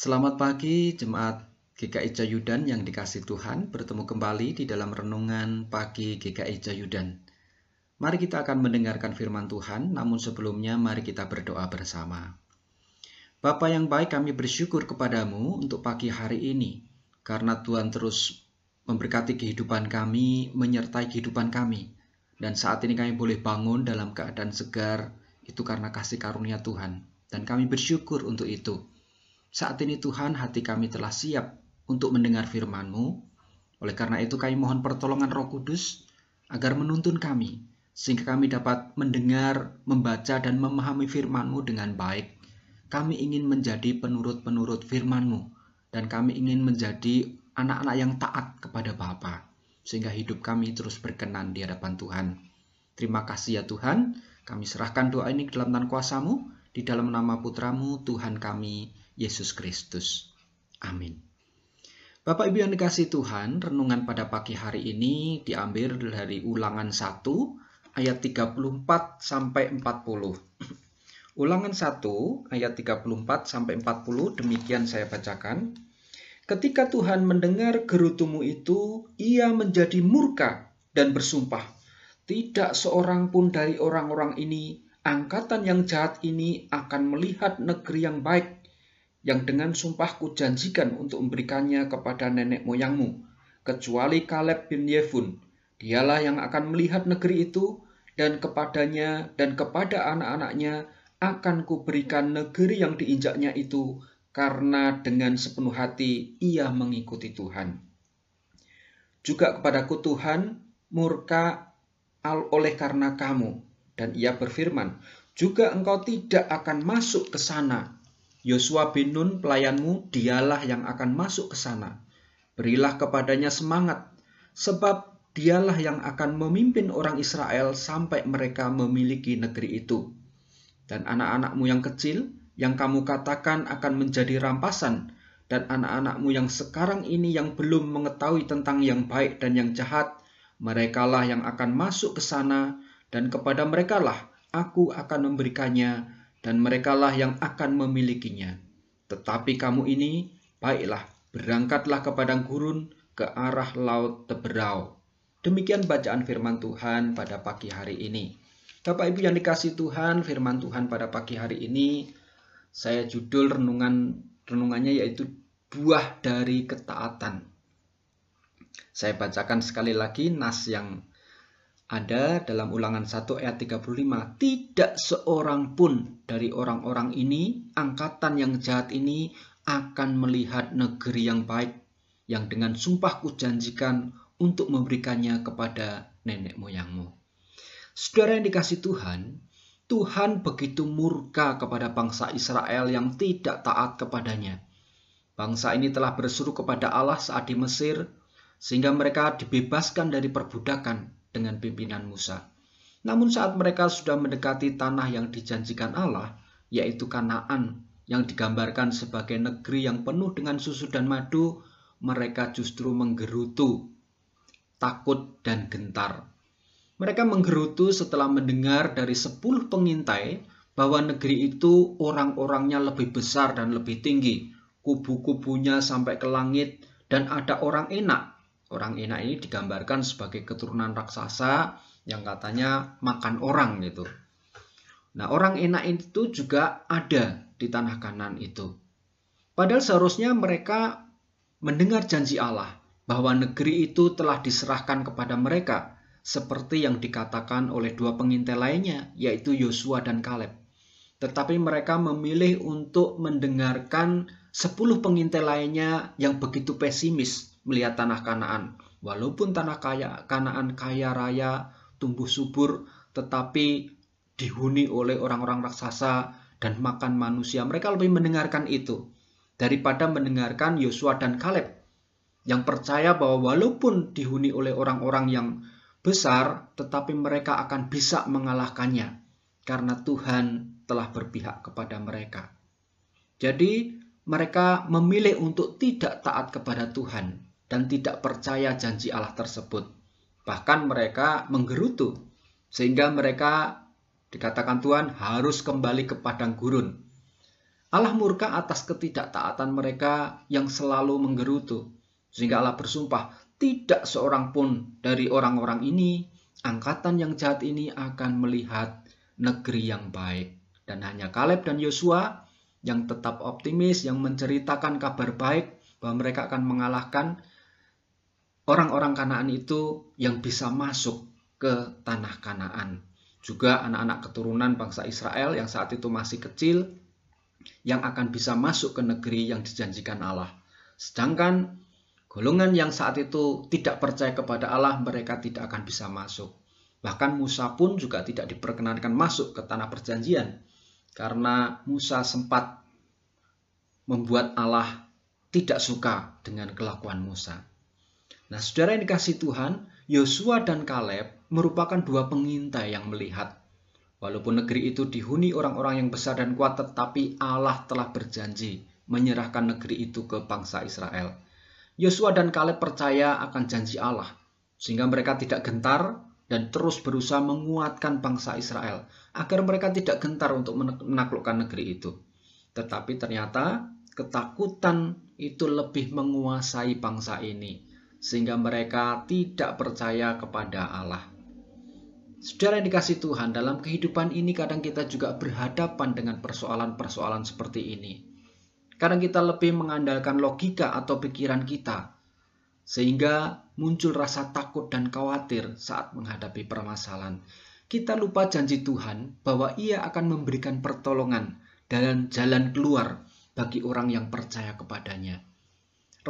Selamat pagi jemaat GKI Jayudan yang dikasih Tuhan bertemu kembali di dalam renungan pagi GKI Jayudan. Mari kita akan mendengarkan firman Tuhan, namun sebelumnya mari kita berdoa bersama. Bapa yang baik kami bersyukur kepadamu untuk pagi hari ini, karena Tuhan terus memberkati kehidupan kami, menyertai kehidupan kami. Dan saat ini kami boleh bangun dalam keadaan segar, itu karena kasih karunia Tuhan. Dan kami bersyukur untuk itu. Saat ini Tuhan hati kami telah siap untuk mendengar firman-Mu. Oleh karena itu kami mohon pertolongan roh kudus agar menuntun kami. Sehingga kami dapat mendengar, membaca, dan memahami firman-Mu dengan baik. Kami ingin menjadi penurut-penurut firman-Mu. Dan kami ingin menjadi anak-anak yang taat kepada Bapa Sehingga hidup kami terus berkenan di hadapan Tuhan. Terima kasih ya Tuhan. Kami serahkan doa ini ke dalam tangan kuasamu. Di dalam nama putramu Tuhan kami, Yesus Kristus. Amin. Bapak Ibu yang dikasih Tuhan, renungan pada pagi hari ini diambil dari ulangan 1 ayat 34 sampai 40. Ulangan 1 ayat 34 sampai 40 demikian saya bacakan. Ketika Tuhan mendengar gerutumu itu, ia menjadi murka dan bersumpah, tidak seorang pun dari orang-orang ini, angkatan yang jahat ini akan melihat negeri yang baik yang dengan sumpahku janjikan untuk memberikannya kepada nenek moyangmu, kecuali Kaleb bin Yefun. Dialah yang akan melihat negeri itu, dan kepadanya dan kepada anak-anaknya akan kuberikan negeri yang diinjaknya itu, karena dengan sepenuh hati ia mengikuti Tuhan. Juga kepadaku Tuhan murka oleh karena kamu, dan ia berfirman, juga engkau tidak akan masuk ke sana, Yosua bin Nun pelayanmu dialah yang akan masuk ke sana. Berilah kepadanya semangat, sebab dialah yang akan memimpin orang Israel sampai mereka memiliki negeri itu. Dan anak-anakmu yang kecil, yang kamu katakan akan menjadi rampasan, dan anak-anakmu yang sekarang ini yang belum mengetahui tentang yang baik dan yang jahat, merekalah yang akan masuk ke sana, dan kepada merekalah aku akan memberikannya dan merekalah yang akan memilikinya. Tetapi kamu ini, baiklah, berangkatlah ke padang gurun, ke arah laut Teberau. Demikian bacaan firman Tuhan pada pagi hari ini. Bapak Ibu yang dikasih Tuhan, firman Tuhan pada pagi hari ini, saya judul renungan renungannya yaitu buah dari ketaatan. Saya bacakan sekali lagi nas yang ada dalam ulangan 1 ayat 35. Tidak seorang pun dari orang-orang ini, angkatan yang jahat ini, akan melihat negeri yang baik yang dengan sumpah janjikan untuk memberikannya kepada nenek moyangmu. Saudara yang dikasih Tuhan, Tuhan begitu murka kepada bangsa Israel yang tidak taat kepadanya. Bangsa ini telah berseru kepada Allah saat di Mesir, sehingga mereka dibebaskan dari perbudakan dengan pimpinan Musa. Namun saat mereka sudah mendekati tanah yang dijanjikan Allah, yaitu Kanaan, yang digambarkan sebagai negeri yang penuh dengan susu dan madu, mereka justru menggerutu, takut dan gentar. Mereka menggerutu setelah mendengar dari sepuluh pengintai bahwa negeri itu orang-orangnya lebih besar dan lebih tinggi, kubu-kubunya sampai ke langit, dan ada orang enak Orang enak ini digambarkan sebagai keturunan raksasa yang katanya makan orang gitu. Nah, orang enak itu juga ada di tanah kanan itu. Padahal seharusnya mereka mendengar janji Allah bahwa negeri itu telah diserahkan kepada mereka seperti yang dikatakan oleh dua pengintai lainnya yaitu Yosua dan Kaleb. Tetapi mereka memilih untuk mendengarkan sepuluh pengintai lainnya yang begitu pesimis melihat tanah Kanaan. Walaupun tanah kaya Kanaan kaya raya, tumbuh subur, tetapi dihuni oleh orang-orang raksasa dan makan manusia. Mereka lebih mendengarkan itu daripada mendengarkan Yosua dan Kaleb yang percaya bahwa walaupun dihuni oleh orang-orang yang besar, tetapi mereka akan bisa mengalahkannya karena Tuhan telah berpihak kepada mereka. Jadi, mereka memilih untuk tidak taat kepada Tuhan dan tidak percaya janji Allah tersebut. Bahkan mereka menggerutu, sehingga mereka dikatakan Tuhan harus kembali ke padang gurun. Allah murka atas ketidaktaatan mereka yang selalu menggerutu. Sehingga Allah bersumpah, tidak seorang pun dari orang-orang ini, angkatan yang jahat ini akan melihat negeri yang baik. Dan hanya Kaleb dan Yosua yang tetap optimis, yang menceritakan kabar baik bahwa mereka akan mengalahkan orang-orang Kanaan itu yang bisa masuk ke tanah Kanaan. Juga anak-anak keturunan bangsa Israel yang saat itu masih kecil yang akan bisa masuk ke negeri yang dijanjikan Allah. Sedangkan golongan yang saat itu tidak percaya kepada Allah, mereka tidak akan bisa masuk. Bahkan Musa pun juga tidak diperkenankan masuk ke tanah perjanjian karena Musa sempat membuat Allah tidak suka dengan kelakuan Musa. Nah, saudara yang dikasih Tuhan, Yosua dan Kaleb merupakan dua pengintai yang melihat. Walaupun negeri itu dihuni orang-orang yang besar dan kuat, tetapi Allah telah berjanji menyerahkan negeri itu ke bangsa Israel. Yosua dan Kaleb percaya akan janji Allah, sehingga mereka tidak gentar dan terus berusaha menguatkan bangsa Israel agar mereka tidak gentar untuk menaklukkan negeri itu. Tetapi ternyata ketakutan itu lebih menguasai bangsa ini sehingga mereka tidak percaya kepada Allah. Saudara yang dikasih Tuhan, dalam kehidupan ini kadang kita juga berhadapan dengan persoalan-persoalan seperti ini. Kadang kita lebih mengandalkan logika atau pikiran kita, sehingga muncul rasa takut dan khawatir saat menghadapi permasalahan. Kita lupa janji Tuhan bahwa Ia akan memberikan pertolongan dan jalan keluar bagi orang yang percaya kepadanya.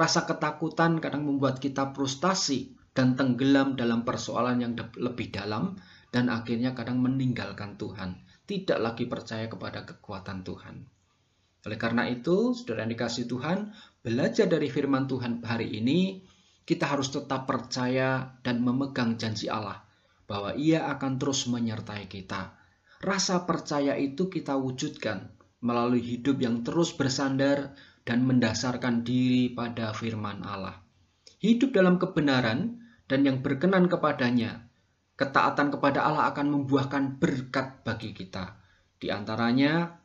Rasa ketakutan kadang membuat kita frustasi dan tenggelam dalam persoalan yang lebih dalam dan akhirnya kadang meninggalkan Tuhan, tidak lagi percaya kepada kekuatan Tuhan. Oleh karena itu, saudara yang dikasih Tuhan, belajar dari firman Tuhan hari ini, kita harus tetap percaya dan memegang janji Allah bahwa Ia akan terus menyertai kita. Rasa percaya itu kita wujudkan melalui hidup yang terus bersandar dan mendasarkan diri pada firman Allah. Hidup dalam kebenaran dan yang berkenan kepadanya, ketaatan kepada Allah akan membuahkan berkat bagi kita. Di antaranya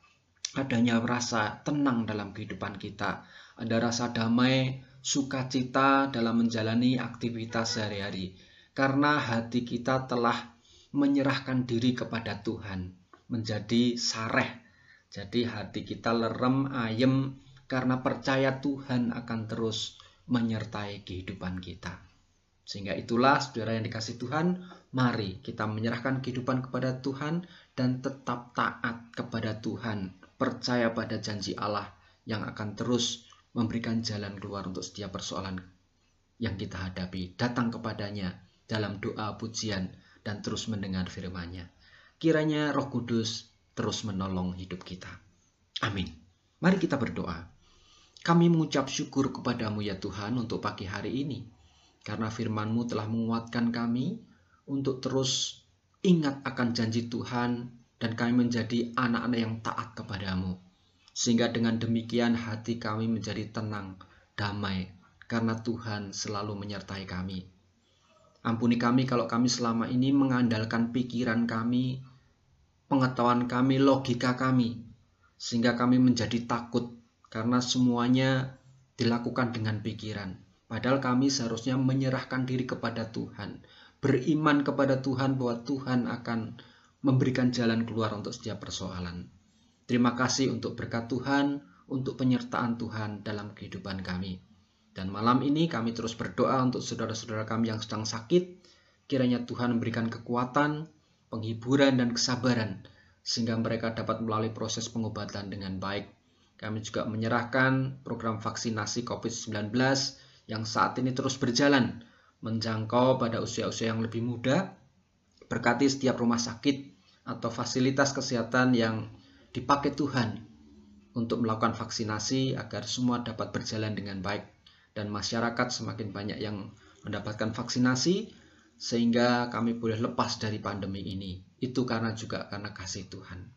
adanya rasa tenang dalam kehidupan kita, ada rasa damai, sukacita dalam menjalani aktivitas sehari-hari. Karena hati kita telah menyerahkan diri kepada Tuhan, menjadi sareh. Jadi hati kita lerem, ayem, karena percaya Tuhan akan terus menyertai kehidupan kita. Sehingga itulah saudara yang dikasih Tuhan, mari kita menyerahkan kehidupan kepada Tuhan dan tetap taat kepada Tuhan, percaya pada janji Allah yang akan terus memberikan jalan keluar untuk setiap persoalan yang kita hadapi. Datang kepadanya dalam doa pujian dan terus mendengar firman-Nya. Kiranya Roh Kudus terus menolong hidup kita. Amin. Mari kita berdoa. Kami mengucap syukur kepadamu ya Tuhan untuk pagi hari ini. Karena firman-Mu telah menguatkan kami untuk terus ingat akan janji Tuhan dan kami menjadi anak-anak yang taat kepadamu. Sehingga dengan demikian hati kami menjadi tenang, damai, karena Tuhan selalu menyertai kami. Ampuni kami kalau kami selama ini mengandalkan pikiran kami, pengetahuan kami, logika kami, sehingga kami menjadi takut karena semuanya dilakukan dengan pikiran. Padahal kami seharusnya menyerahkan diri kepada Tuhan, beriman kepada Tuhan bahwa Tuhan akan memberikan jalan keluar untuk setiap persoalan. Terima kasih untuk berkat Tuhan, untuk penyertaan Tuhan dalam kehidupan kami. Dan malam ini kami terus berdoa untuk saudara-saudara kami yang sedang sakit, kiranya Tuhan memberikan kekuatan, penghiburan, dan kesabaran, sehingga mereka dapat melalui proses pengobatan dengan baik kami juga menyerahkan program vaksinasi COVID-19 yang saat ini terus berjalan menjangkau pada usia-usia yang lebih muda. Berkati setiap rumah sakit atau fasilitas kesehatan yang dipakai Tuhan untuk melakukan vaksinasi agar semua dapat berjalan dengan baik dan masyarakat semakin banyak yang mendapatkan vaksinasi sehingga kami boleh lepas dari pandemi ini. Itu karena juga karena kasih Tuhan.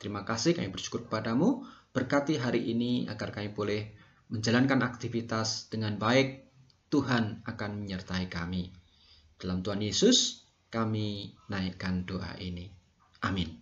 Terima kasih kami bersyukur kepadamu Berkati hari ini agar kami boleh menjalankan aktivitas dengan baik. Tuhan akan menyertai kami. Dalam Tuhan Yesus, kami naikkan doa ini. Amin.